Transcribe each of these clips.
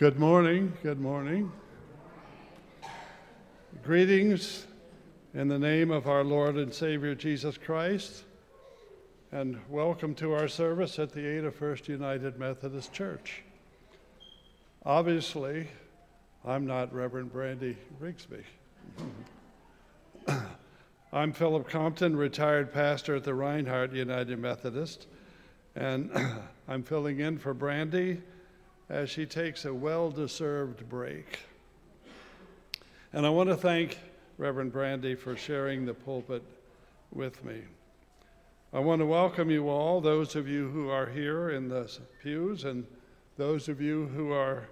Good morning. Good morning. Greetings in the name of our Lord and Savior Jesus Christ, and welcome to our service at the Ada First United Methodist Church. Obviously, I'm not Reverend Brandy Rigsby. I'm Philip Compton, retired pastor at the Reinhardt United Methodist, and I'm filling in for Brandy as she takes a well deserved break. And I want to thank Reverend Brandy for sharing the pulpit with me. I want to welcome you all, those of you who are here in the pews, and those of you who are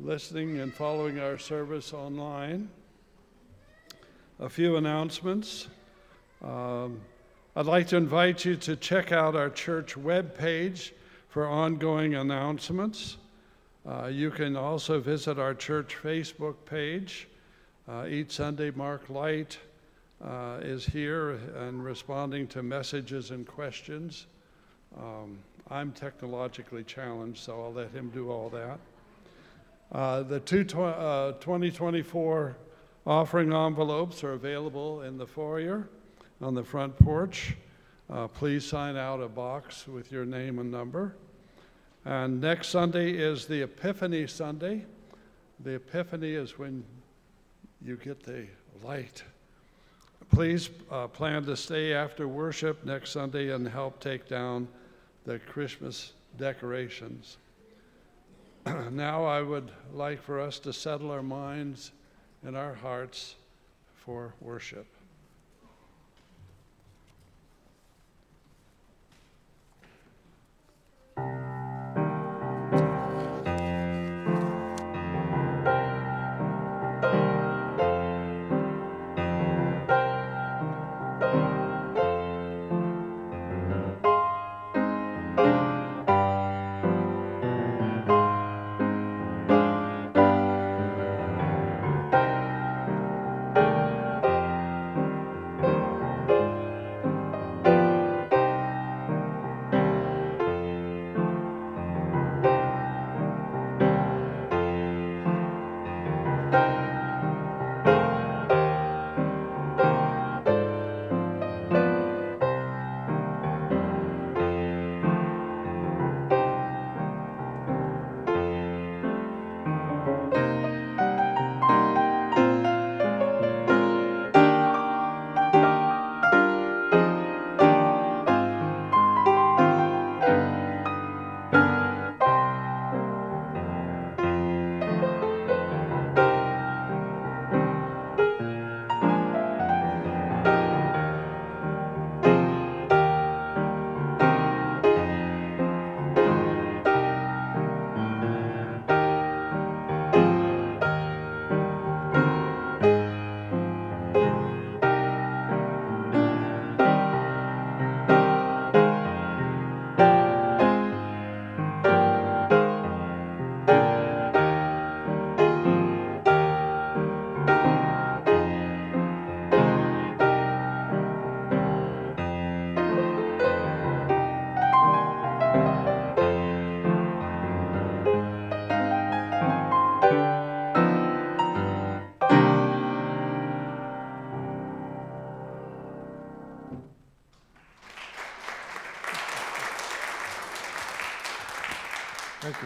listening and following our service online. A few announcements. Um, I'd like to invite you to check out our church webpage for ongoing announcements. Uh, you can also visit our church Facebook page. Uh, each Sunday, Mark Light uh, is here and responding to messages and questions. Um, I'm technologically challenged, so I'll let him do all that. Uh, the two tw- uh, 2024 offering envelopes are available in the foyer on the front porch. Uh, please sign out a box with your name and number. And next Sunday is the Epiphany Sunday. The Epiphany is when you get the light. Please uh, plan to stay after worship next Sunday and help take down the Christmas decorations. now, I would like for us to settle our minds and our hearts for worship.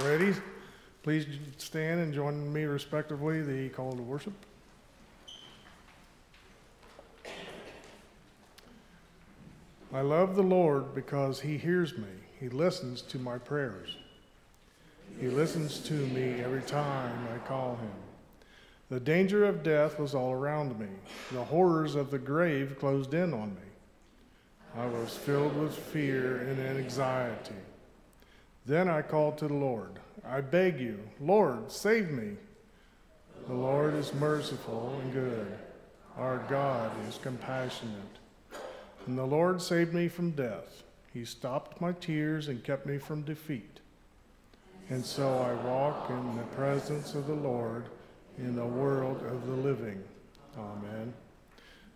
Ladies. Please stand and join me respectively the call to worship. I love the Lord because he hears me. He listens to my prayers. He listens to me every time I call him. The danger of death was all around me. The horrors of the grave closed in on me. I was filled with fear and anxiety. Then I called to the Lord. I beg you, Lord, save me. The Lord is merciful and good. Our God is compassionate. And the Lord saved me from death. He stopped my tears and kept me from defeat. And so I walk in the presence of the Lord in the world of the living. Amen.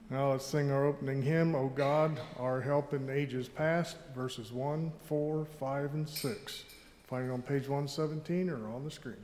Now let's sing our opening hymn, O God, our help in ages past, verses 1, 4, 5, and 6. Find it on page 117 or on the screen.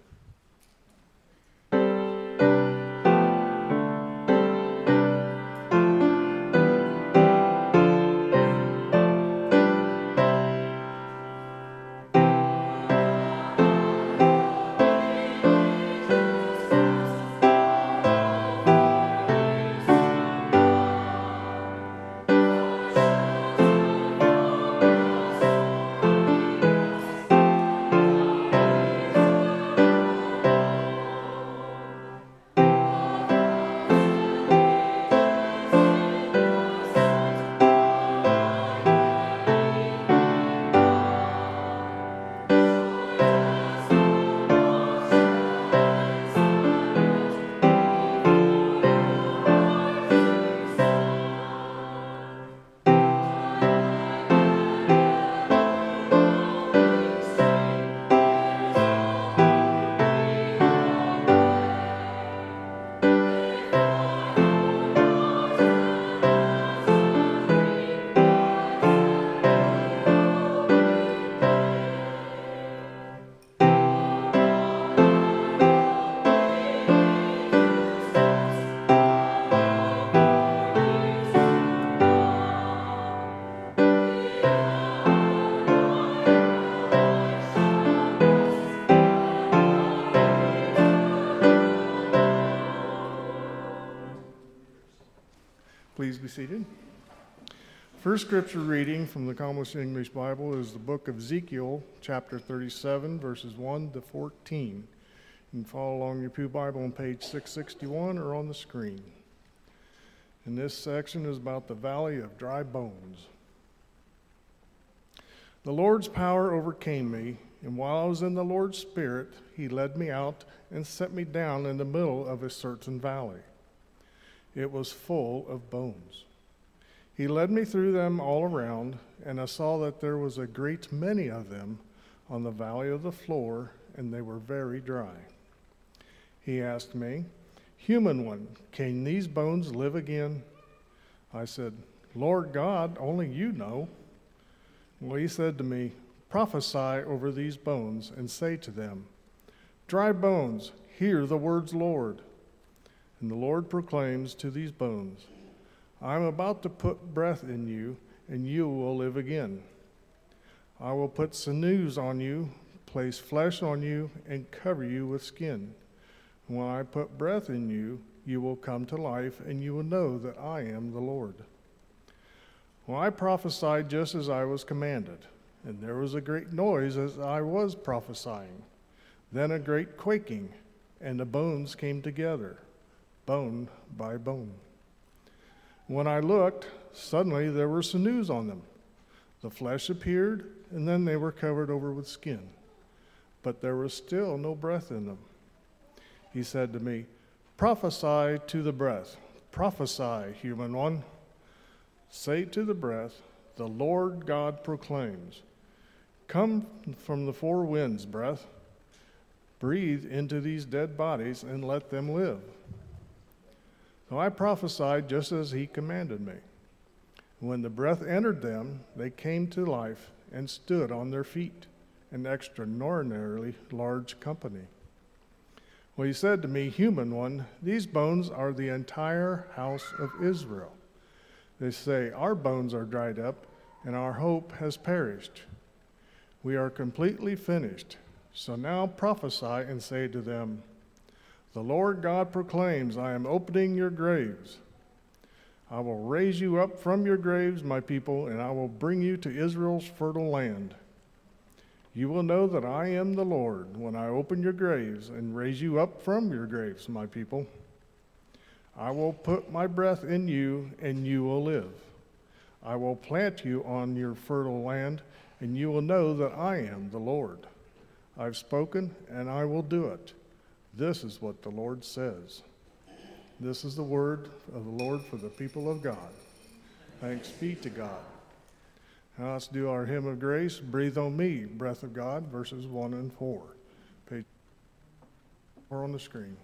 Seated. First scripture reading from the Common English Bible is the book of Ezekiel, chapter 37, verses 1 to 14. You can follow along your Pew Bible on page 661 or on the screen. And this section is about the valley of dry bones. The Lord's power overcame me, and while I was in the Lord's Spirit, He led me out and set me down in the middle of a certain valley. It was full of bones. He led me through them all around, and I saw that there was a great many of them on the valley of the floor, and they were very dry. He asked me, Human one, can these bones live again? I said, Lord God, only you know. Well, he said to me, Prophesy over these bones and say to them, Dry bones, hear the words, Lord. And the Lord proclaims to these bones, I am about to put breath in you, and you will live again. I will put sinews on you, place flesh on you, and cover you with skin. When I put breath in you, you will come to life, and you will know that I am the Lord. Well, I prophesied just as I was commanded, and there was a great noise as I was prophesying. Then a great quaking, and the bones came together, bone by bone. When I looked, suddenly there were sinews on them. The flesh appeared, and then they were covered over with skin. But there was still no breath in them. He said to me, Prophesy to the breath. Prophesy, human one. Say to the breath, The Lord God proclaims, Come from the four winds, breath. Breathe into these dead bodies and let them live. So I prophesied just as he commanded me. When the breath entered them, they came to life and stood on their feet, an extraordinarily large company. Well, he said to me, Human one, these bones are the entire house of Israel. They say, Our bones are dried up, and our hope has perished. We are completely finished. So now prophesy and say to them, The Lord God proclaims, I am opening your graves. I will raise you up from your graves, my people, and I will bring you to Israel's fertile land. You will know that I am the Lord when I open your graves and raise you up from your graves, my people. I will put my breath in you, and you will live. I will plant you on your fertile land, and you will know that I am the Lord. I've spoken, and I will do it. This is what the Lord says. This is the word of the Lord for the people of God. Thanks be to God. Now let's do our hymn of grace, Breathe on Me, Breath of God, verses 1 and 4. Page 4 on the screen.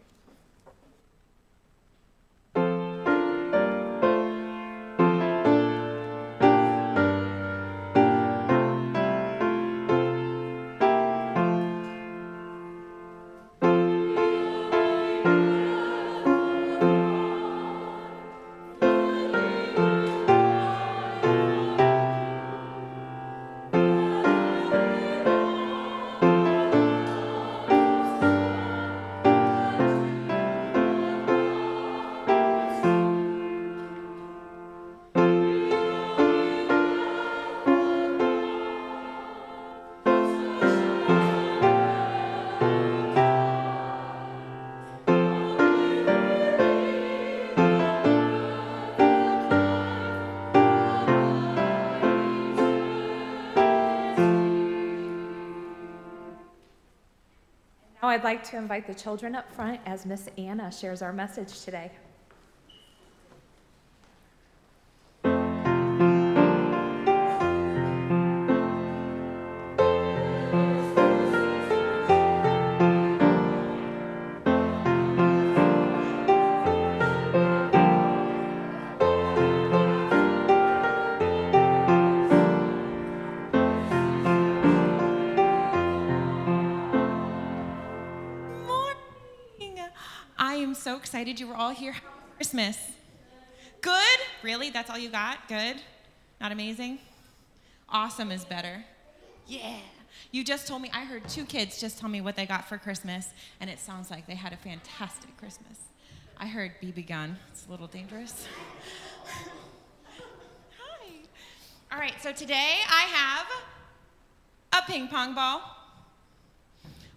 Now I'd like to invite the children up front as Miss Anna shares our message today. Excited you were all here. Christmas. Good? Really? That's all you got? Good? Not amazing? Awesome is better. Yeah. You just told me, I heard two kids just tell me what they got for Christmas, and it sounds like they had a fantastic Christmas. I heard BB gun. It's a little dangerous. Hi. All right, so today I have a ping pong ball.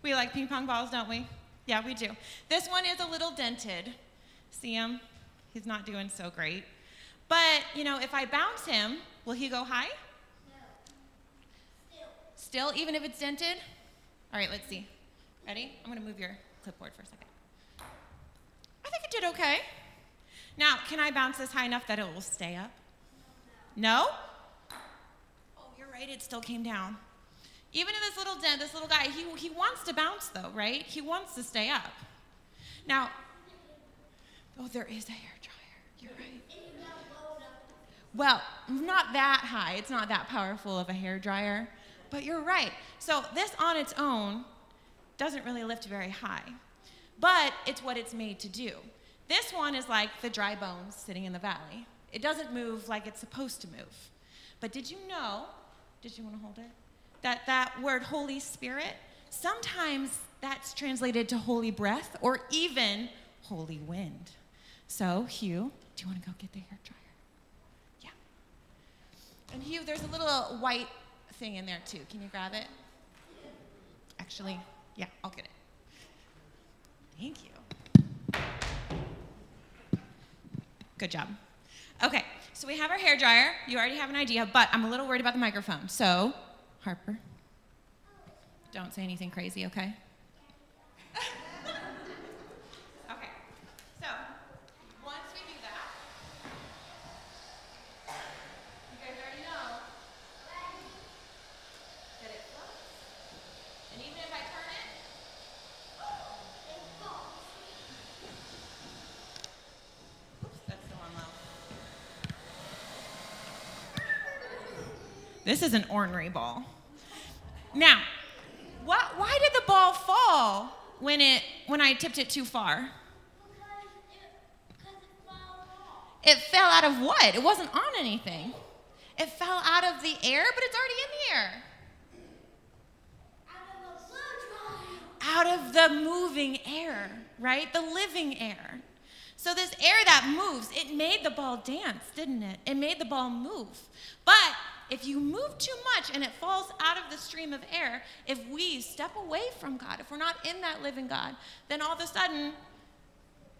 We like ping pong balls, don't we? Yeah, we do. This one is a little dented. See him? He's not doing so great. But, you know, if I bounce him, will he go high? No. Still. Still, even if it's dented? All right, let's see. Ready? I'm going to move your clipboard for a second. I think it did okay. Now, can I bounce this high enough that it will stay up? No? Oh, you're right, it still came down. Even in this little dent, this little guy, he, he wants to bounce though, right? He wants to stay up. Now, oh, there is a hair dryer. You're right. Well, not that high. It's not that powerful of a hair dryer, but you're right. So this on its own doesn't really lift very high, but it's what it's made to do. This one is like the dry bones sitting in the valley. It doesn't move like it's supposed to move. But did you know? Did you want to hold it? That that word Holy Spirit, sometimes that's translated to holy breath or even holy wind. So, Hugh, do you want to go get the hair dryer? Yeah. And Hugh, there's a little white thing in there too. Can you grab it? Actually, yeah, I'll get it. Thank you. Good job. Okay, so we have our hair dryer. You already have an idea, but I'm a little worried about the microphone. So, Harper, don't say anything crazy, okay so once we do that, you guys already know that it floats. And even if I turn it, oops, that's the one low. This is an ornery ball. Now, what, why did the ball fall when, it, when I tipped it too far? It fell out of what? It wasn't on anything. It fell out of the air, but it's already in the air. Out of the moving air, right? The living air. So, this air that moves, it made the ball dance, didn't it? It made the ball move. But if you move too much and it falls out of the stream of air, if we step away from God, if we're not in that living God, then all of a sudden,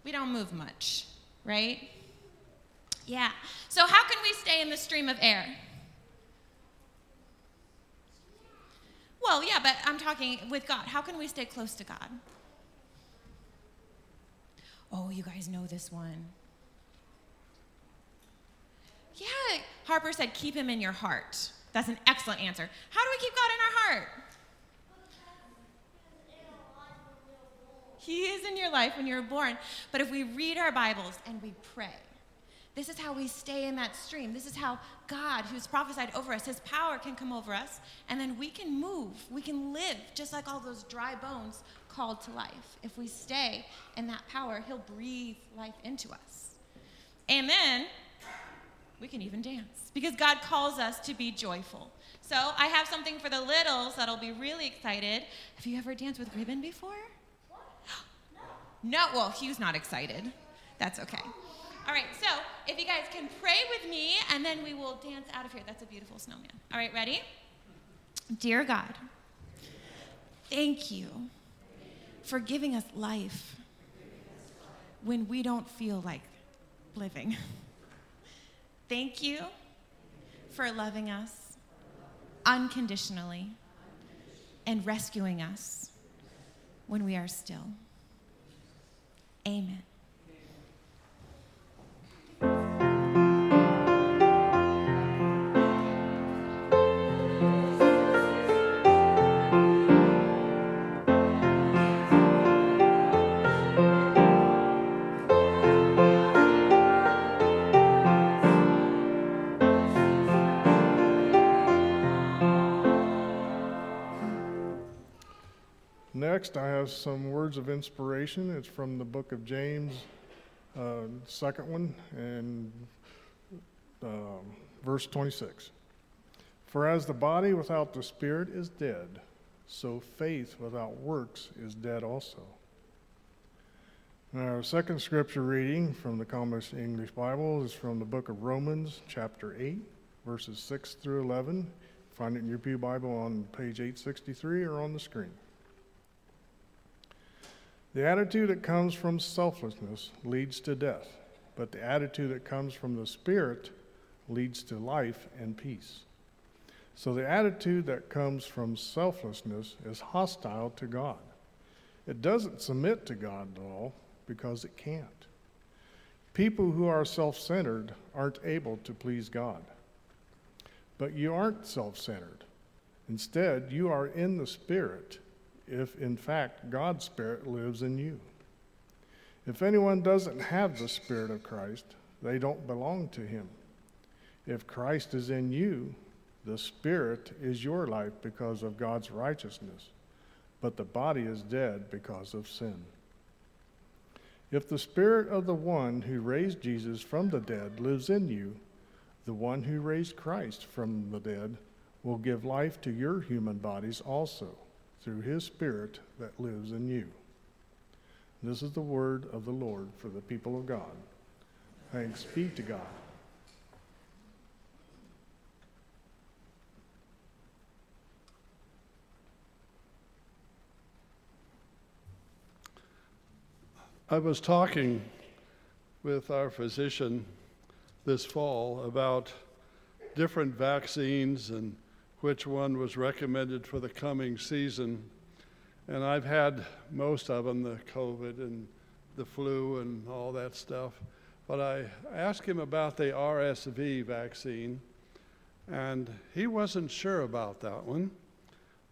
we don't move much, right? Yeah. So, how can we stay in the stream of air? Well, yeah, but I'm talking with God. How can we stay close to God? Oh, you guys know this one. Yeah, Harper said, keep him in your heart. That's an excellent answer. How do we keep God in our heart? He is in your life when you're born. But if we read our Bibles and we pray, this is how we stay in that stream. This is how God, who's prophesied over us, his power can come over us, and then we can move. We can live just like all those dry bones called to life. If we stay in that power, he'll breathe life into us. Then we can even dance because God calls us to be joyful. So I have something for the littles that'll be really excited. Have you ever danced with ribbon before? No, No, well, Hugh's not excited. That's okay. All right, so if you guys can pray with me, and then we will dance out of here. That's a beautiful snowman. All right, ready? Dear God, thank you for giving us life when we don't feel like living. Thank you for loving us unconditionally and rescuing us when we are still. Amen. Next, I have some words of inspiration. It's from the book of James, uh, second one, and um, verse 26. For as the body without the spirit is dead, so faith without works is dead also. Our second scripture reading from the Common English Bible is from the book of Romans, chapter 8, verses 6 through 11. Find it in your Pew Bible on page 863 or on the screen. The attitude that comes from selflessness leads to death, but the attitude that comes from the Spirit leads to life and peace. So the attitude that comes from selflessness is hostile to God. It doesn't submit to God at all because it can't. People who are self centered aren't able to please God. But you aren't self centered. Instead, you are in the Spirit if, in fact, God's Spirit lives in you. If anyone doesn't have the Spirit of Christ, they don't belong to Him. If Christ is in you, the Spirit is your life because of God's righteousness, but the body is dead because of sin. If the Spirit of the one who raised Jesus from the dead lives in you, the one who raised Christ from the dead will give life to your human bodies also through his Spirit that lives in you. This is the word of the Lord for the people of God. Thanks be to God. I was talking with our physician this fall about different vaccines and which one was recommended for the coming season. And I've had most of them, the COVID and the flu and all that stuff. But I asked him about the RSV vaccine, and he wasn't sure about that one.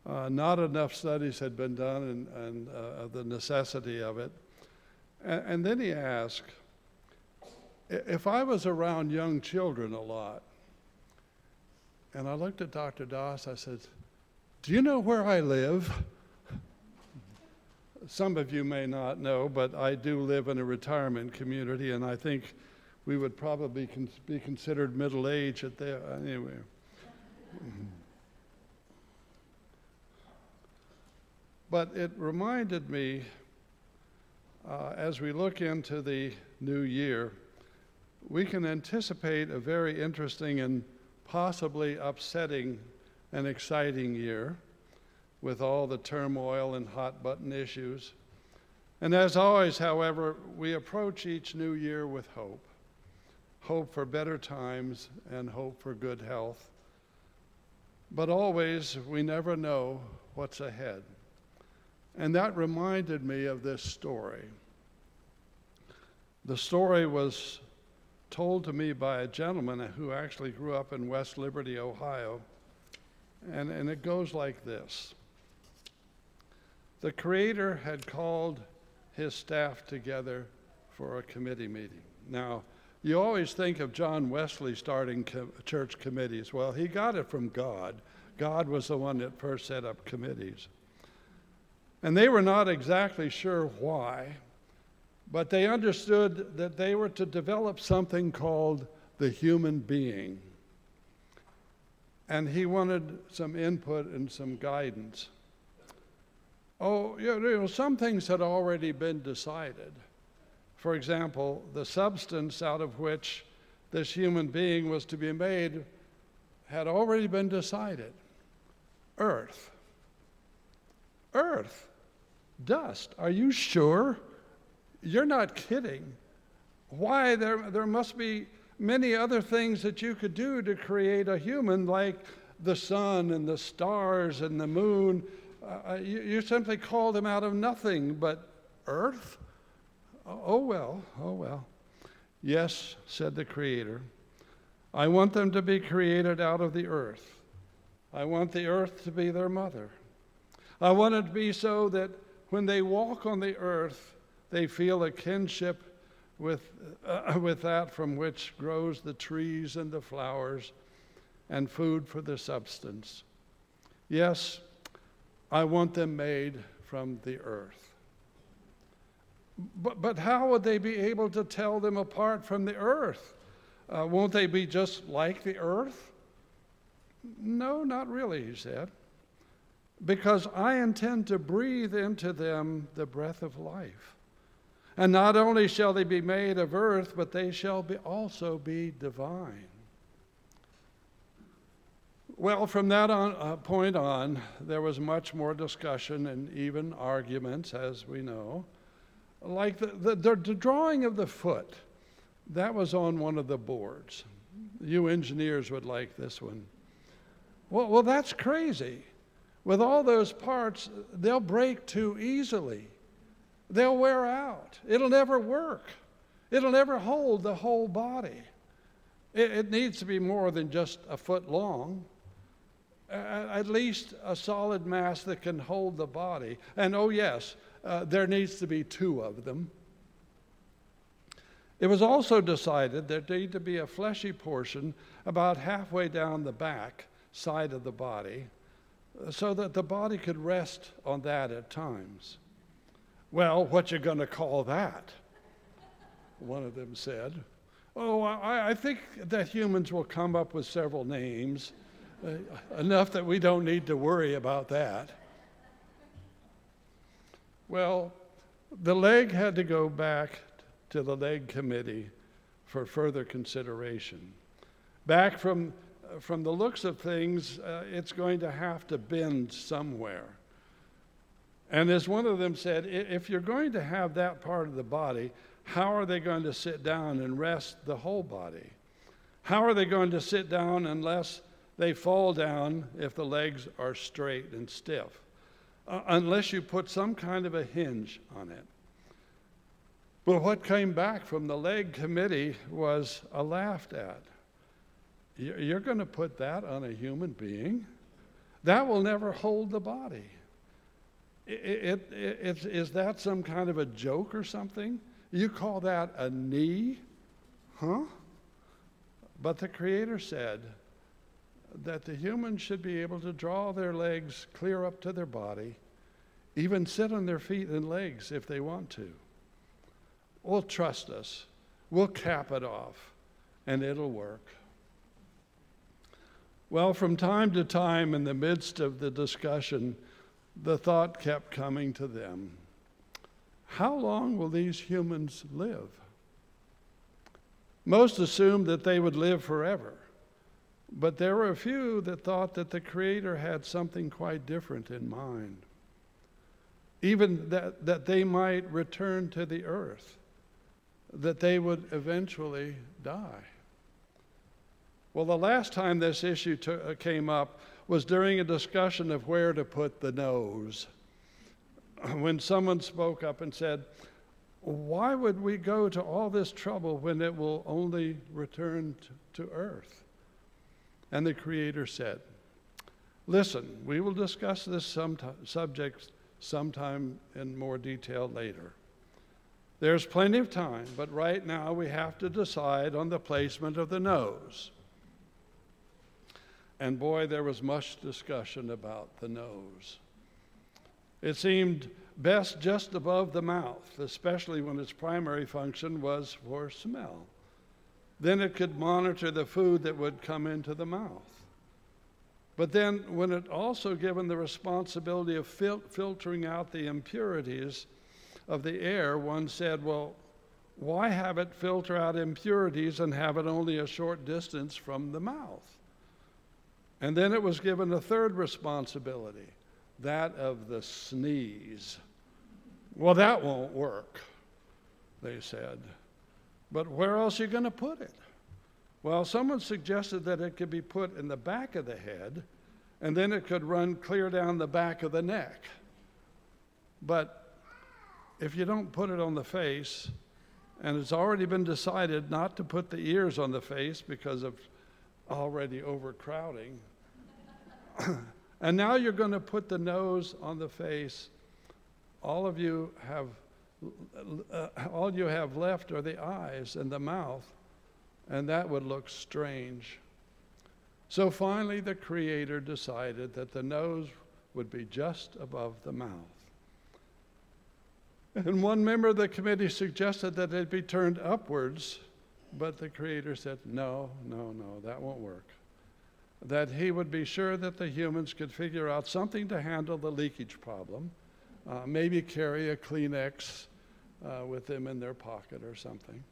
Uh, not enough studies had been done and, and uh, the necessity of it. And, and then he asked, if I was around young children a lot, and I looked at Dr. Doss, I said, Do you know where I live? Some of you may not know, but I do live in a retirement community, and I think we would probably con- be considered middle age at there. Anyway. But it reminded me, uh, as we look into the new year, we can anticipate a very interesting and possibly upsetting and exciting year with all the turmoil and hot button issues. And as always, however, we approach each new year with hope hope for better times and hope for good health. But always, we never know what's ahead. And that reminded me of this story. The story was told to me by a gentleman who actually grew up in West Liberty, Ohio. And, and it goes like this The Creator had called his staff together for a committee meeting. Now, you always think of John Wesley starting church committees. Well, he got it from God. God was the one that first set up committees. And they were not exactly sure why, but they understood that they were to develop something called the human being. And he wanted some input and some guidance. Oh, you know, some things had already been decided. For example, the substance out of which this human being was to be made had already been decided earth. Earth. Dust. Are you sure? You're not kidding. Why? There, there must be many other things that you could do to create a human, like the sun and the stars and the moon. Uh, uh you, you simply call them out of nothing, but earth? Oh, well, oh, well. Yes, said the Creator. I want them to be created out of the earth. I want the earth to be their mother. I want it to be so that when they walk on the earth, they feel a kinship with, uh, with that from which grows the trees and the flowers and food for the substance. Yes, I want them made from the earth. But, but how would they be able to tell them apart from the earth? Uh, won't they be just like the earth? No, not really, he said. Because I intend to breathe into them the breath of life. And not only shall they be made of earth, but they shall be also be divine. Well, from that on, uh, point on, there was much more discussion and even arguments, as we know. Like the, the, the, drawing of the foot, that was on one of the boards. You engineers would like this one. Well, well, that's crazy. With all those parts, they'll break too easily. They'll wear out. It'll never work. It'll never hold the whole body. It, it needs to be more than just a foot long at least a solid mass that can hold the body. And oh, yes, uh, there needs to be two of them. It was also decided that there needed to be a fleshy portion about halfway down the back side of the body so that the body could rest on that at times. Well, what you going to call that? One of them said. Oh, I, I think that humans will come up with several names uh, enough that we don't need to worry about that. Well, the leg had to go back to the leg committee for further consideration. Back from, from the looks of things, uh, it's going to have to bend somewhere. And as one of them said, if you're going to have that part of the body, how are they going to sit down and rest the whole body? How are they going to sit down unless they fall down if the legs are straight and stiff, uh, unless you put some kind of a hinge on it. But what came back from the leg committee was a laughed at. You're going to put that on a human being? That will never hold the body. It, it, it, is that some kind of a joke or something? You call that a knee? Huh? But the Creator said, that the human should be able to draw their legs clear up to their body, even sit on their feet and legs if they want to. Well, trust us. We'll cap it off, and it'll work. Well, from time to time, in the midst of the discussion, the thought kept coming to them how long will these humans live? Most assumed that they would live forever. But there were a few that thought that the Creator had something quite different in mind. Even that, that they might return to the earth, that they would eventually die. Well, the last time this issue to, uh, came up was during a discussion of where to put the nose. When someone spoke up and said, Why would we go to all this trouble when it will only return to, earth? And the Creator said, Listen, we will discuss this subject sometime in more detail later. There's plenty of time, but right now we have to decide on the placement of the nose. And boy, there was much discussion about the nose. It seemed best just above the mouth, especially when its primary function was for smell. Then it could monitor the food that would come into the mouth. But then, when it also given the responsibility of fil- filtering out the impurities of the air, one said, well, why have it filter out impurities and have it only a short distance from the mouth? And then it was given a third responsibility, that of the sneeze. Well, that won't work, they said. But where else are you going to put it? Well, someone suggested that it could be put in the back of the head, and then it could run clear down the back of the neck. But if you don't put it on the face, and it's already been decided not to put the ears on the face because of already overcrowding, and now you're going to put the nose on the face, all of you have uh, all you have left are the eyes and the mouth, and that would look strange. So finally, the Creator decided that the nose would be just above the mouth. And one member of the committee suggested that it be turned upwards, but the Creator said, no, no, no, that won't work. That he would be sure that the humans could figure out something to handle the leakage problem, uh, maybe carry a Kleenex uh, with them in their pocket or something.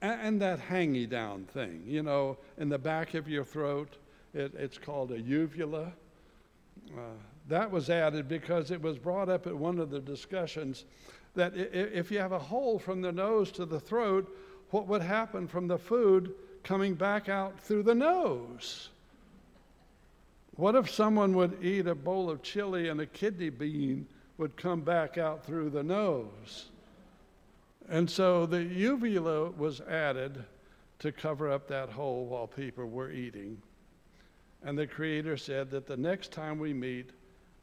And, and that hangy down thing, you know, in the back of your throat, it, it's called a uvula. Uh, that was added because it was brought up at one of the discussions that if you have a hole from the nose to the throat, what would happen from the food coming back out through the nose? What if someone would eat a bowl of chili and a kidney bean would come back out through the nose? And so the uvula was added to cover up that hole while people were eating. And the Creator said that the next time we meet,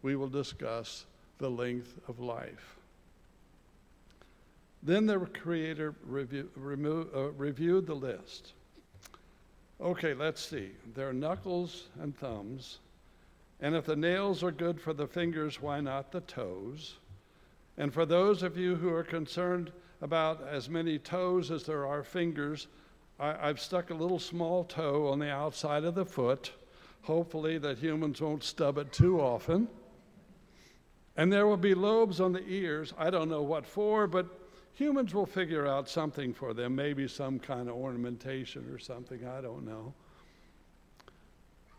we will discuss the length of life. Then the Creator review, remo- uh, reviewed the list. Okay, let's see. There are knuckles and thumbs. And if the nails are good for the fingers, why not the toes? And for those of you who are concerned about as many toes as there are fingers, I, have stuck a little small toe on the outside of the foot, hopefully that humans won't stub it too often. And there will be lobes on the ears. I don't know what for, but humans will figure out something for them, maybe some kind of ornamentation or something, I don't know.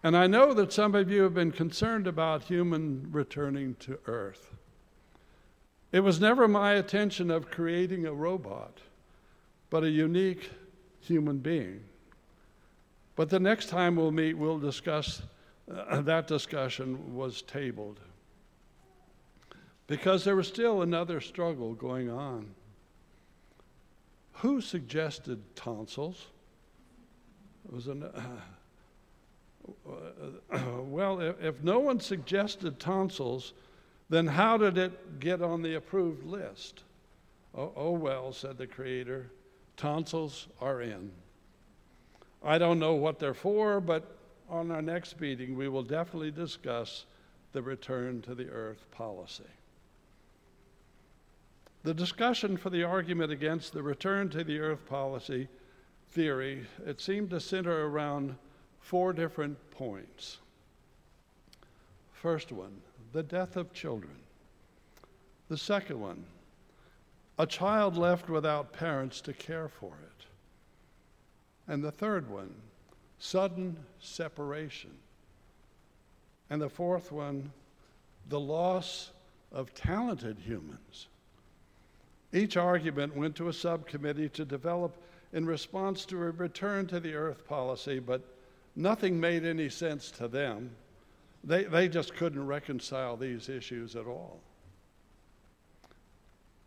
And I know that some of you have been concerned about human returning to earth. It was never my intention of creating a robot, but a unique human being. But the next time we'll meet, we'll discuss, uh, that discussion was tabled. Because there was still another struggle going on. Who suggested tonsils? It was an, uh, uh, well, if, if no one suggested tonsils, then how did it get on the approved list? Oh, oh, well, said the Creator, tonsils are in. I don't know what they're for, but on our next meeting, we will definitely discuss the return to the earth policy. The discussion for the argument against the return to the earth policy theory, it seemed to center around four different points. First one, the death of children. The second one, a child left without parents to care for it. And the third one, sudden separation. And the fourth one, the loss of talented humans. Each argument went to a subcommittee to develop in response to a return to the earth policy, but nothing made any sense to them. They, they just couldn't reconcile these issues at all.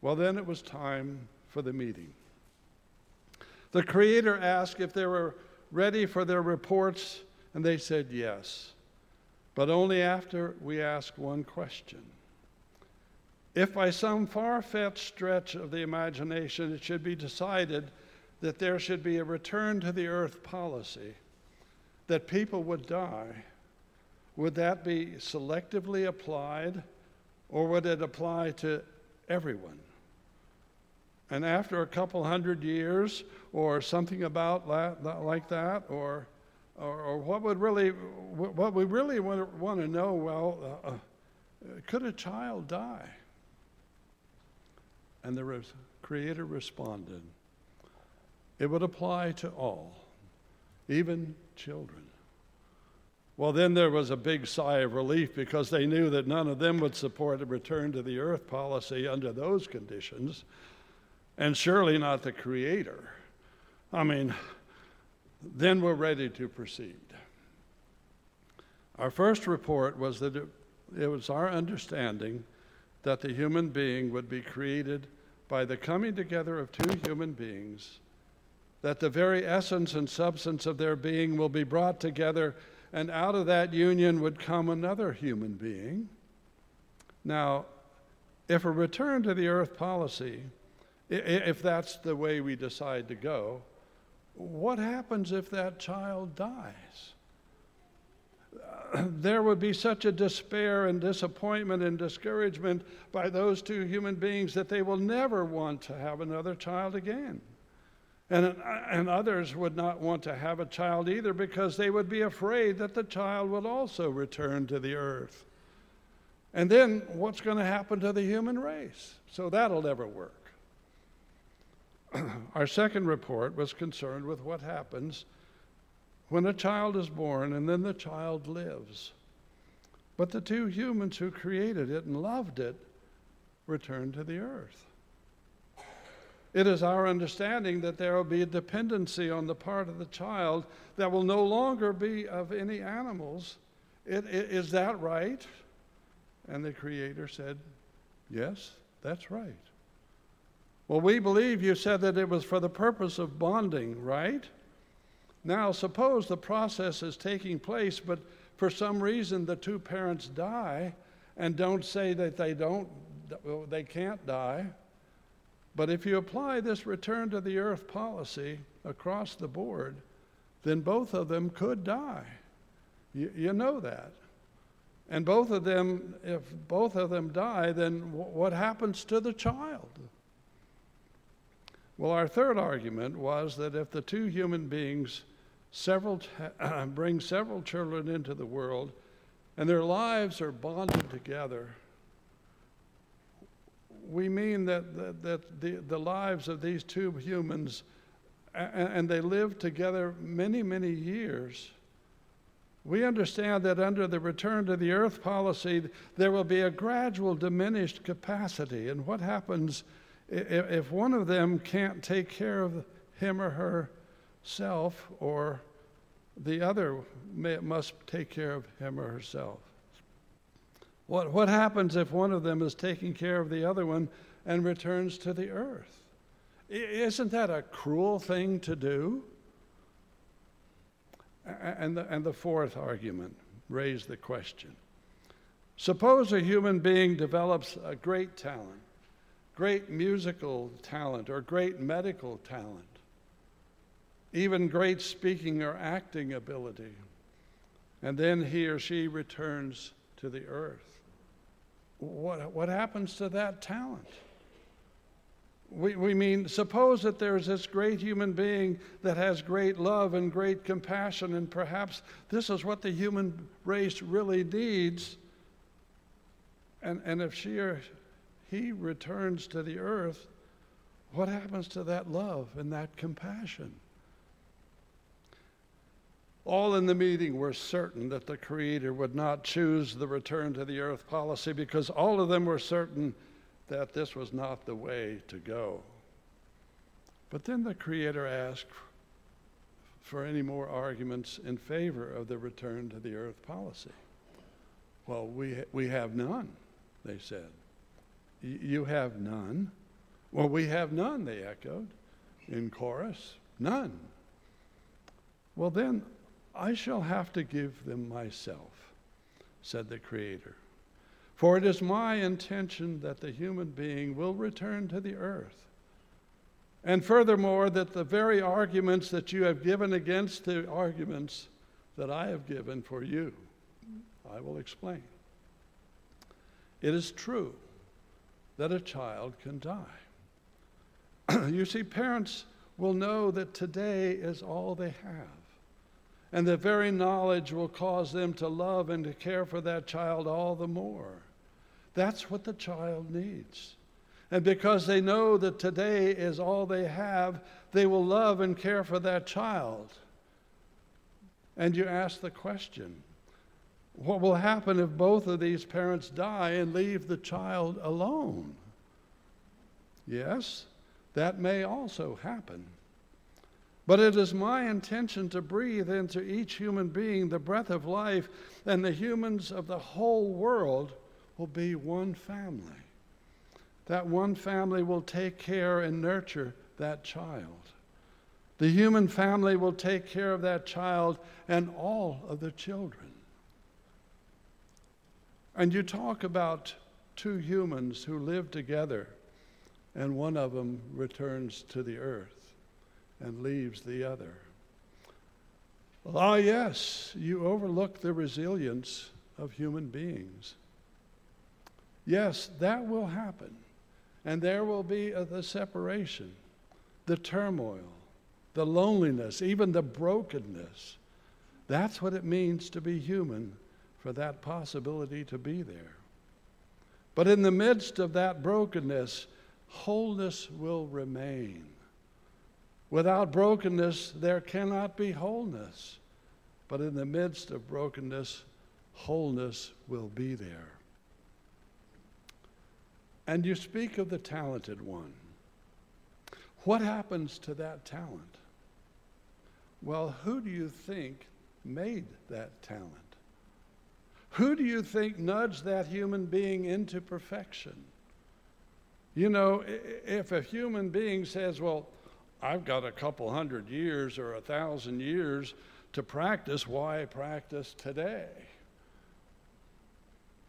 Well, then it was time for the meeting. The Creator asked if they were ready for their reports, and they said yes, but only after we asked one question. If by some far fetched stretch of the imagination it should be decided that there should be a return to the earth policy, that people would die, would that be selectively applied or would it apply to everyone? And after a couple hundred years or something about that, like that, or, or, or, what would really, what we really want to, want to know, well, uh, uh, could a child die? And the res- Creator responded, it would apply to all, even children. Well, then there was a big sigh of relief because they knew that none of them would support a return to the earth policy under those conditions, and surely not the Creator. I mean, then we're ready to proceed. Our first report was that it, it was our understanding that the human being would be created by the coming together of two human beings, that the very essence and substance of their being will be brought together and out of that union would come another human being. Now, if a return to the earth policy, if that's the way we decide to go, what happens if that child dies? there would be such a despair and disappointment and discouragement by those two human beings that they will never want to have another child again. And, and others would not want to have a child either because they would be afraid that the child would also return to the earth. And then what's going to happen to the human race? So that'll never work. Our second report was concerned with what happens when a child is born and then the child lives. But the two humans who created it and loved it returned to the earth. It is our understanding that there will be a dependency on the part of the child that will no longer be of any animals. It, it, is that right? And the Creator said, Yes, that's right. Well, we believe you said that it was for the purpose of bonding, right? Now, suppose the process is taking place, but for some reason the two parents die and don't say that they don't, they can't die. But if you apply this return to the earth policy across the board, then both of them could die. You, you know that. And both of them, if both of them die, then w- what happens to the child? Well, our third argument was that if the two human beings several bring several children into the world and their lives are bonded together, we mean that, that, that the, the lives of these two humans, and, and they live together many, many years. We understand that under the return to the earth policy, there will be a gradual diminished capacity. And what happens if one of them can't take care of him or herself, or the other may, must take care of him or herself? What, what happens if one of them is taking care of the other one and returns to the earth? Isn't that a cruel thing to do? And the, and the fourth argument raised the question Suppose a human being develops a great talent great musical talent or great medical talent, even great speaking or acting ability, and then he or she returns to the earth. What, what happens to that talent? We, we mean, suppose that there's this great human being that has great love and great compassion, and perhaps this is what the human race really needs. And, and if she or he returns to the earth, what happens to that love and that compassion? All in the meeting were certain that the Creator would not choose the return to the earth policy because all of them were certain that this was not the way to go. But then the Creator asked for any more arguments in favor of the return to the earth policy. Well, we, we have none, they said. You have none. Well, we have none, they echoed in chorus. None. Well, then I shall have to give them myself, said the Creator. For it is my intention that the human being will return to the earth. And furthermore, that the very arguments that you have given against the arguments that I have given for you, I will explain. It is true that a child can die. you see, parents will know that today is all they have. And that very knowledge will cause them to love and to care for that child all the more. That's what the child needs. And because they know that today is all they have, they will love and care for that child. And you ask the question what will happen if both of these parents die and leave the child alone? Yes, that may also happen. But it is my intention to breathe into each human being the breath of life, and the humans of the whole world will be one family. That one family will take care and nurture that child. The human family will take care of that child and all of the children. And you talk about two humans who live together, and one of them returns to the earth and leaves the other. Ah, yes, you overlook the resilience of human beings. Yes, that will happen. And there will be the separation, the turmoil, the loneliness, even the brokenness. That's what it means to be human for that possibility to be there. But in the midst of that brokenness, wholeness will remain. Without brokenness, there cannot be wholeness. But in the midst of brokenness, wholeness will be there. And you speak of the talented one. What happens to that talent? Well, who do you think made that talent? Who do you think nudged that human being into perfection? You know, if a human being says, Well, I've got a couple hundred years or a thousand years to practice, why practice today?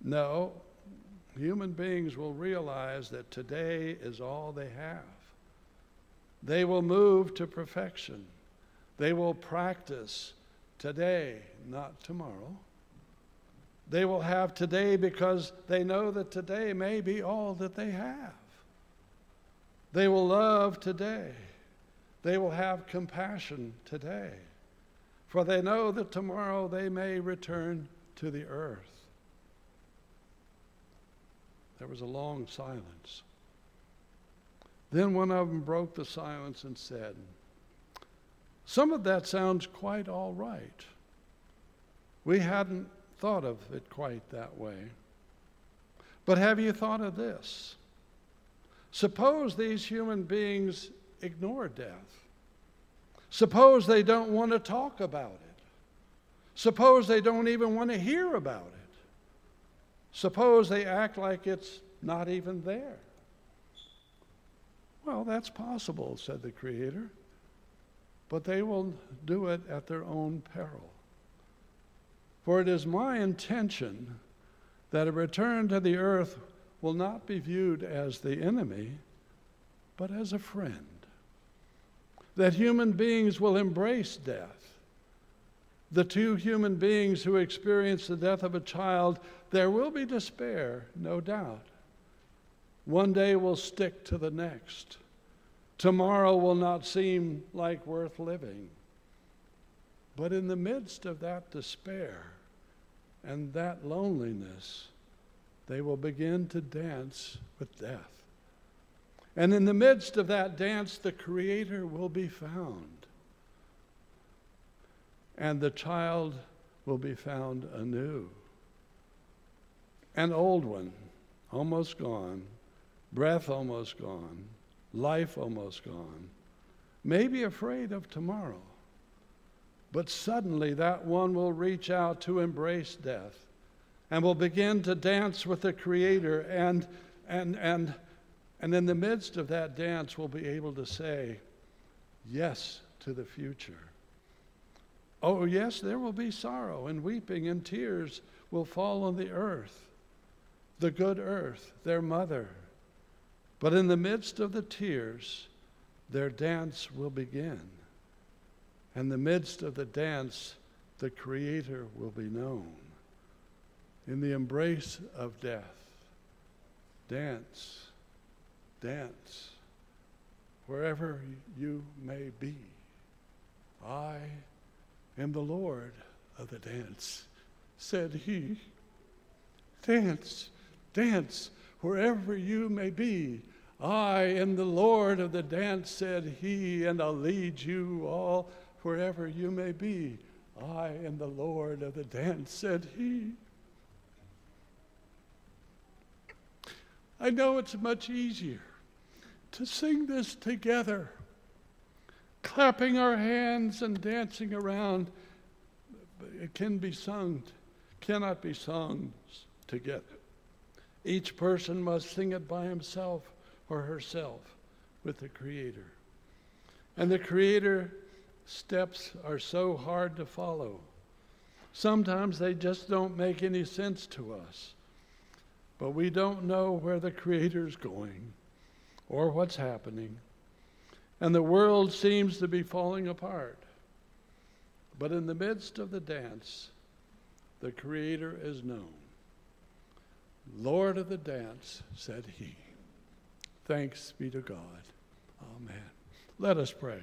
No, human beings will realize that today is all they have. They will move to perfection. They will practice today, not tomorrow. They will have today because they know that today may be all that they have. They will love today. They will have compassion today. For they know that tomorrow they may return to the earth. There was a long silence. Then one of them broke the silence and said, Some of that sounds quite all right. We hadn't thought of it quite that way. But have you thought of this? Suppose these human beings ignore death. Suppose they don't want to talk about it. Suppose they don't even want to hear about it. Suppose they act like it's not even there. Well, that's possible, said the Creator, but they will do it at their own peril. For it is my intention that a return to the earth will not be viewed as the enemy, but as a friend. That human beings will embrace death. The two human beings who experience the death of a child, there will be despair, no doubt. One day will stick to the next. Tomorrow will not seem like worth living. But in the midst of that despair and that loneliness, they will begin to dance with death. And in the midst of that dance, the Creator will be found. And the child will be found anew. An old one, almost gone, breath almost gone, life almost gone, maybe afraid of tomorrow. But suddenly that one will reach out to embrace death and will begin to dance with the Creator. And, and, and, and in the midst of that dance, will be able to say yes to the future. Oh, yes, there will be sorrow and weeping, and tears will fall on the earth, the good earth, their mother. But in the midst of the tears, their dance will begin. In the midst of the dance, the Creator will be known. In the embrace of death, dance, dance, wherever you may be. I am the Lord of the dance, said he. Dance, dance, wherever you may be. I am the Lord of the dance, said he, and I'll lead you all wherever you may be. I am the Lord of the dance, said he. I know it's much easier to sing this together, clapping our hands and dancing around. It can be sung, cannot be sung together. Each person must sing it by himself or herself with the Creator. And the Creator steps are so hard to follow. Sometimes they just don't make any sense to us. But we don't know where the Creator's going or what's happening. And the world seems to be falling apart. But in the midst of the dance, the Creator is known. Lord of the dance, said he. Thanks be to God. Amen. Let us pray.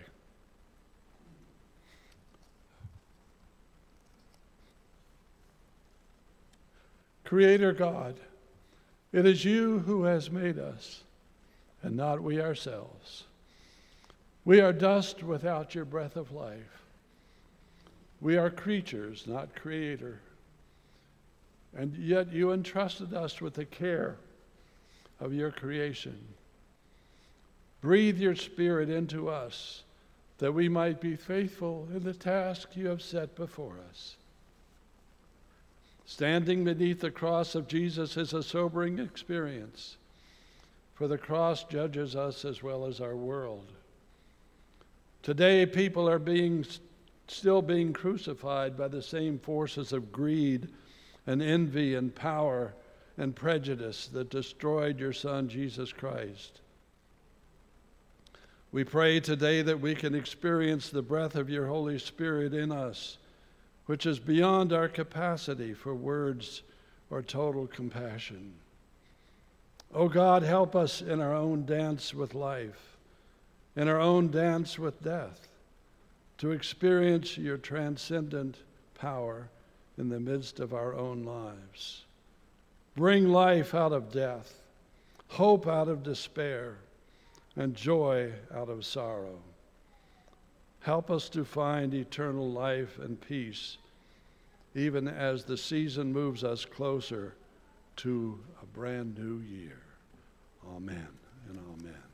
Creator God, It is you who has made us, and not we ourselves. We are dust without your breath of life. We are creatures, not creator. And yet you entrusted us with the care of your creation. Breathe your spirit into us that we might be faithful in the task you have set before us. Standing beneath the cross of Jesus is a sobering experience, for the cross judges us as well as our world. Today, people are being, still being crucified by the same forces of greed and envy and power and prejudice that destroyed your Son, Jesus Christ. We pray today that we can experience the breath of your Holy Spirit in us, which is beyond our capacity for words or total compassion. Oh God, help us in our own dance with life, in our own dance with death, to experience your transcendent power in the midst of our own lives. Bring life out of death, hope out of despair, and joy out of sorrow. Help us to find eternal life and peace, even as the season moves us closer to a brand new year. Amen and amen.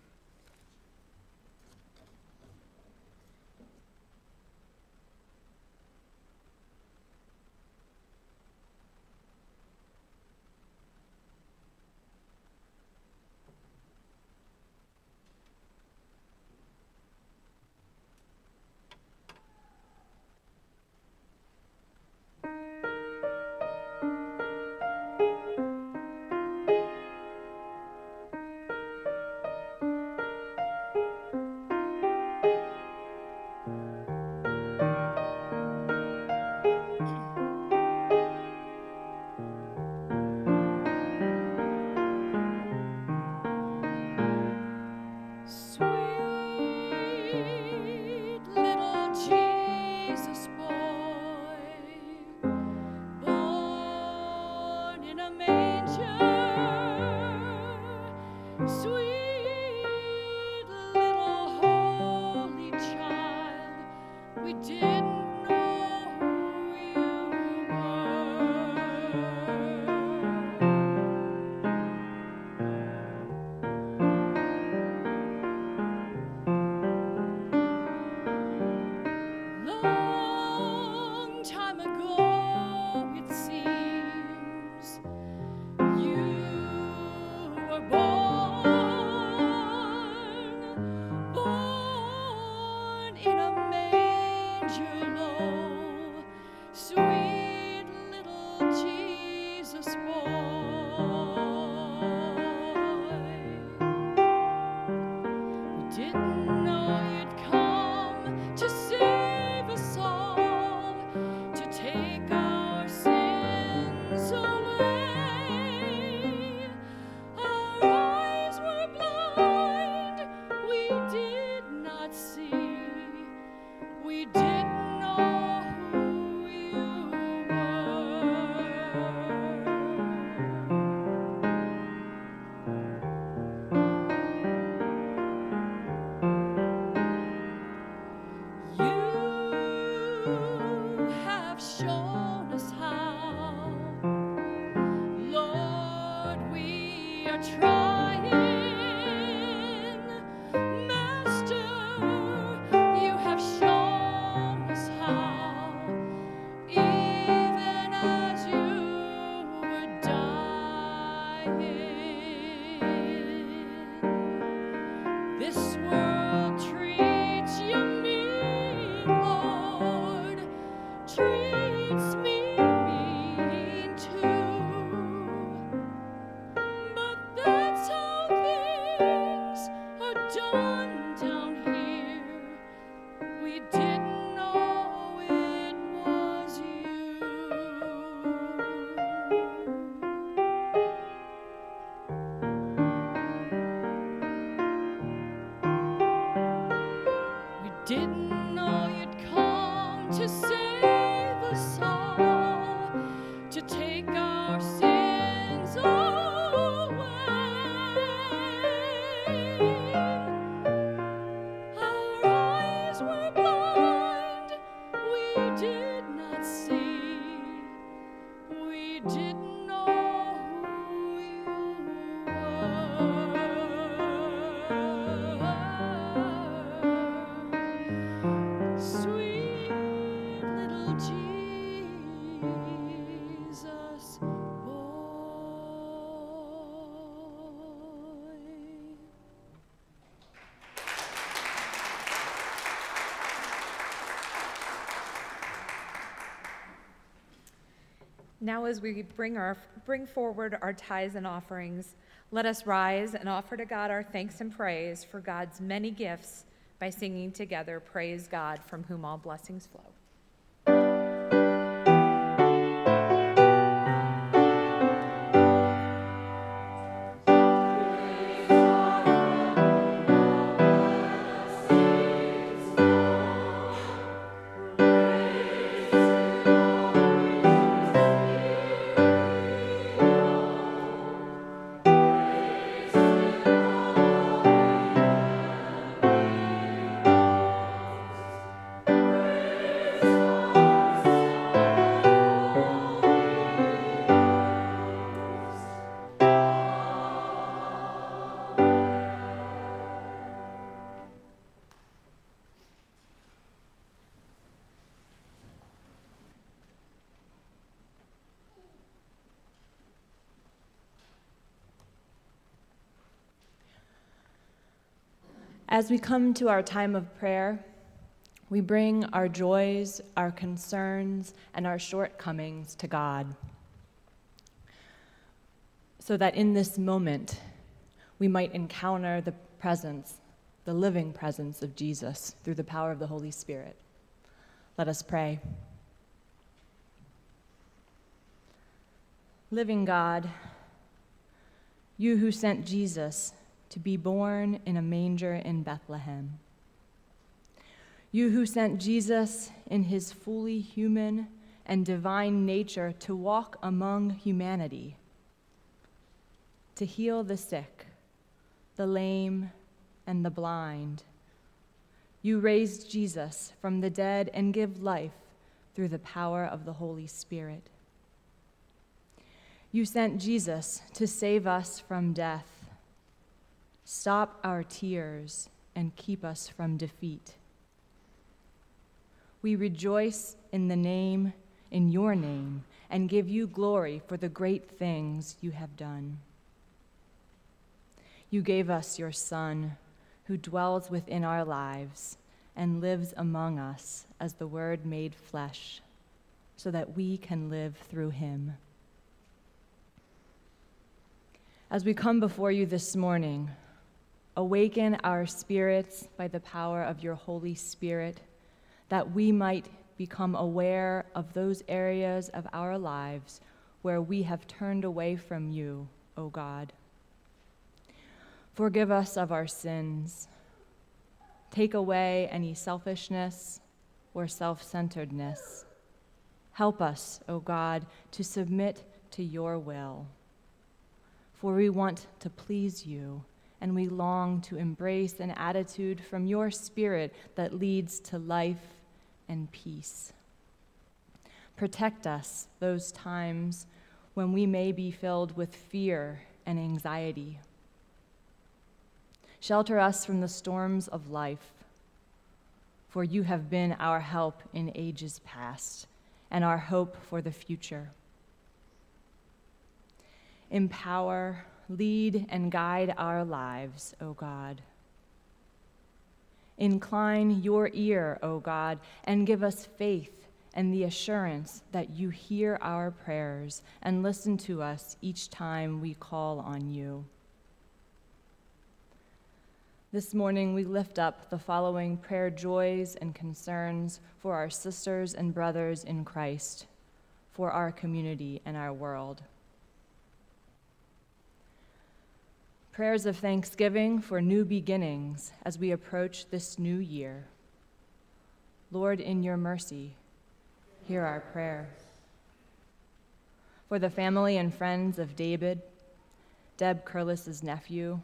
Now, as we bring, our, bring forward our tithes and offerings, let us rise and offer to God our thanks and praise for God's many gifts by singing together, Praise God, from whom all blessings flow. As we come to our time of prayer, we bring our joys, our concerns, and our shortcomings to God. So that in this moment, we might encounter the presence, the living presence of Jesus through the power of the Holy Spirit. Let us pray. Living God, you who sent Jesus to be born in a manger in Bethlehem. You who sent Jesus in his fully human and divine nature to walk among humanity, to heal the sick, the lame, and the blind. You raised Jesus from the dead and give life through the power of the Holy Spirit. You sent Jesus to save us from death Stop our tears and keep us from defeat. We rejoice in the name, in your name, and give you glory for the great things you have done. You gave us your Son, who dwells within our lives and lives among us as the Word made flesh, so that we can live through him. As we come before you this morning, Awaken our spirits by the power of your Holy Spirit, that we might become aware of those areas of our lives where we have turned away from you, O God. Forgive us of our sins. Take away any selfishness or self centeredness. Help us, O God, to submit to your will. For we want to please you and we long to embrace an attitude from your spirit that leads to life and peace. Protect us those times when we may be filled with fear and anxiety. Shelter us from the storms of life, for you have been our help in ages past and our hope for the future. Empower lead and guide our lives, O God. Incline your ear, O God, and give us faith and the assurance that you hear our prayers and listen to us each time we call on you. This morning, we lift up the following prayer joys and concerns for our sisters and brothers in Christ, for our community and our world. Prayers of thanksgiving for new beginnings as we approach this new year. Lord, in your mercy, hear our prayer. For the family and friends of David, Deb Curlis's nephew,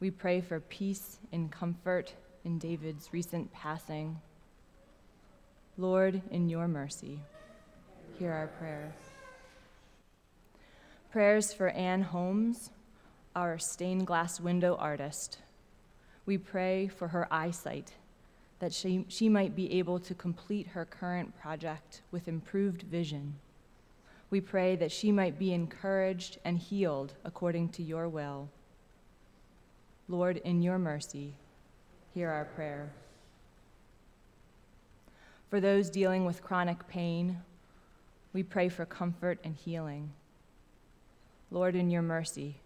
we pray for peace and comfort in David's recent passing. Lord, in your mercy, hear our prayer. Prayers for Ann Holmes our stained glass window artist. We pray for her eyesight, that she, she might be able to complete her current project with improved vision. We pray that she might be encouraged and healed according to your will. Lord, in your mercy, hear our prayer. For those dealing with chronic pain, we pray for comfort and healing. Lord, in your mercy,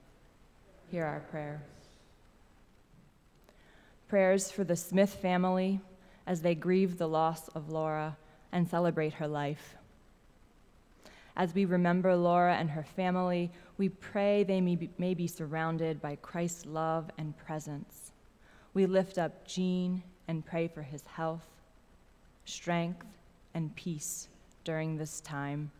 hear our prayer. Prayers for the Smith family as they grieve the loss of Laura and celebrate her life. As we remember Laura and her family, we pray they may be, may be surrounded by Christ's love and presence. We lift up Gene and pray for his health, strength, and peace during this time.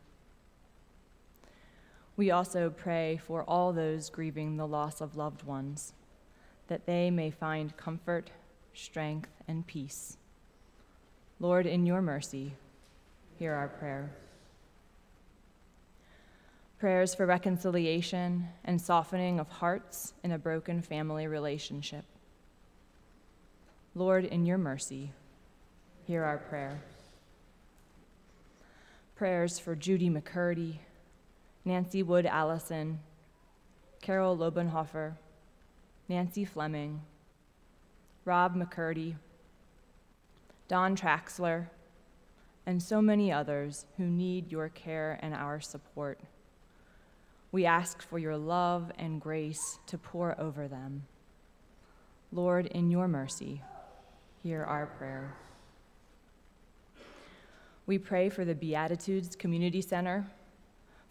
We also pray for all those grieving the loss of loved ones, that they may find comfort, strength, and peace. Lord, in your mercy, hear our prayer. Prayers for reconciliation and softening of hearts in a broken family relationship. Lord, in your mercy, hear our prayer. Prayers for Judy McCurdy, Nancy Wood Allison, Carol Lobenhofer, Nancy Fleming, Rob McCurdy, Don Traxler, and so many others who need your care and our support. We ask for your love and grace to pour over them. Lord, in your mercy, hear our prayer. We pray for the Beatitudes Community Center,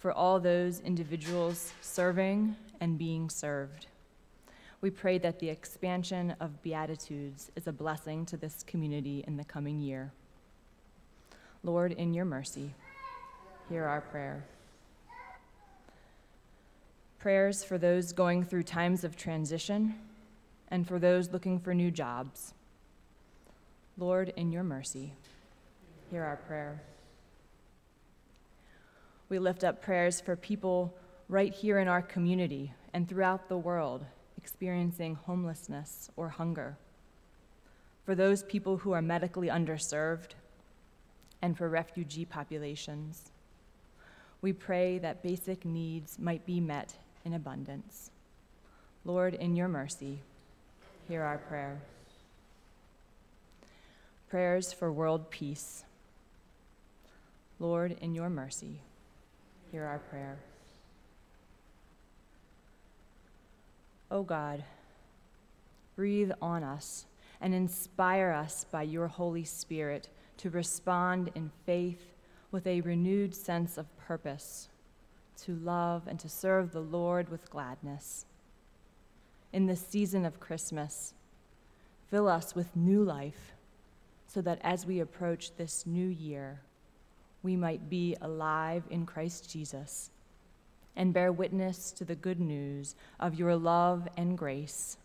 for all those individuals serving and being served. We pray that the expansion of Beatitudes is a blessing to this community in the coming year. Lord, in your mercy, hear our prayer. Prayers for those going through times of transition and for those looking for new jobs. Lord, in your mercy, hear our prayer. We lift up prayers for people right here in our community and throughout the world experiencing homelessness or hunger, for those people who are medically underserved, and for refugee populations. We pray that basic needs might be met in abundance. Lord, in your mercy, hear our prayer. Prayers for world peace. Lord, in your mercy, hear our prayer. O oh God, breathe on us and inspire us by your Holy Spirit to respond in faith with a renewed sense of purpose, to love and to serve the Lord with gladness. In this season of Christmas, fill us with new life so that as we approach this new year, we might be alive in Christ Jesus and bear witness to the good news of your love and grace.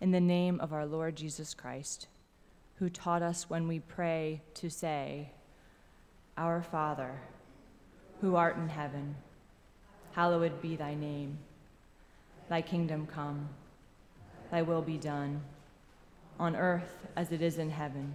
In the name of our Lord Jesus Christ, who taught us when we pray to say, Our Father, who art in heaven, hallowed be thy name. Thy kingdom come, thy will be done, on earth as it is in heaven.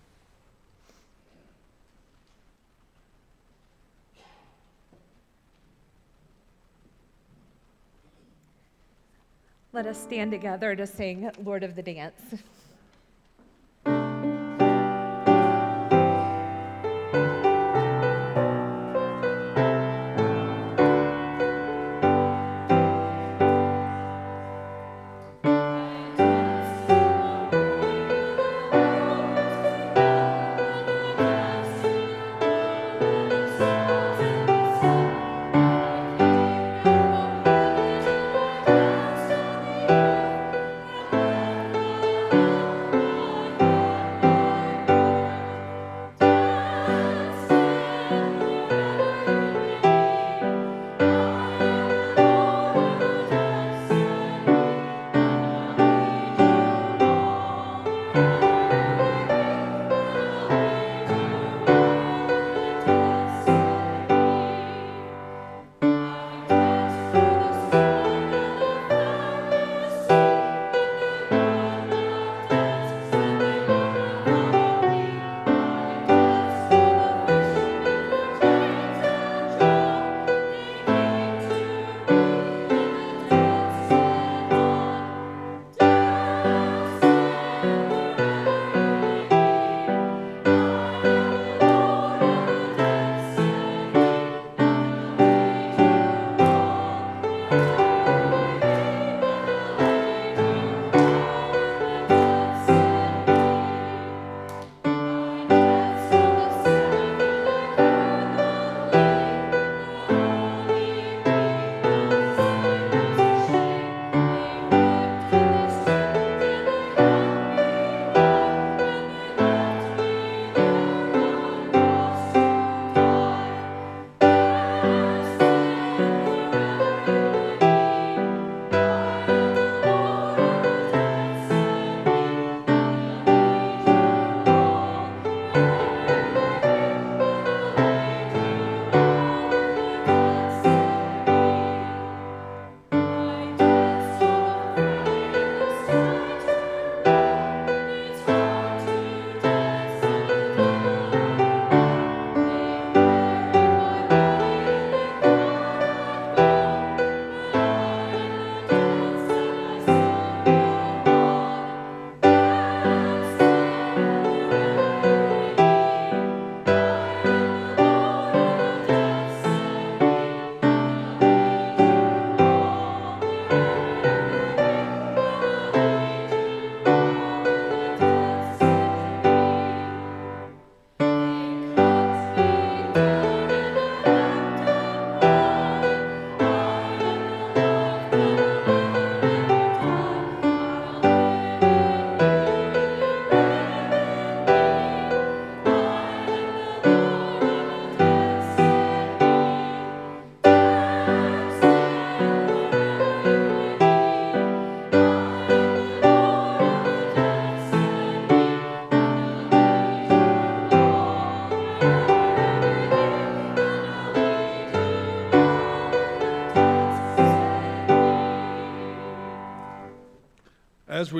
Let us stand together to sing Lord of the Dance.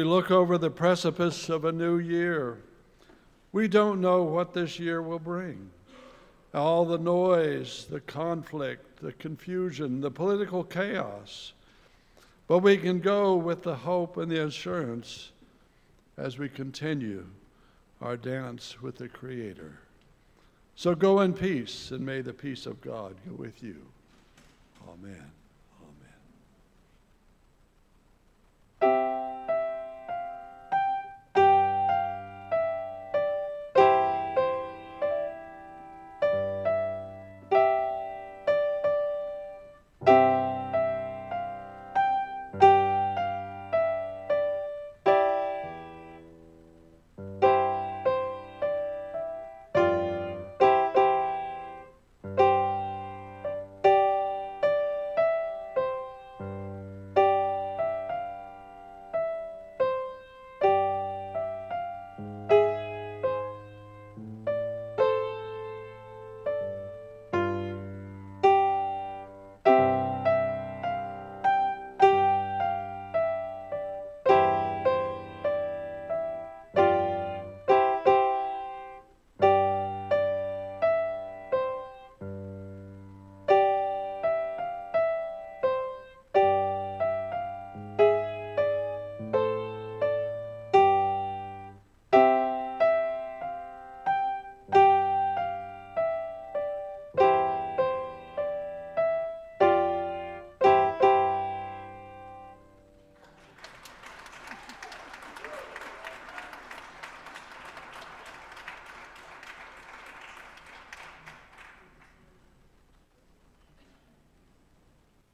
Look over the precipice of a new year. We don't know what this year will bring. All the noise, the conflict, the confusion, the political chaos. But we can go with the hope and the assurance as we continue our dance with the Creator. So go in peace, and may the peace of God go with you. Amen.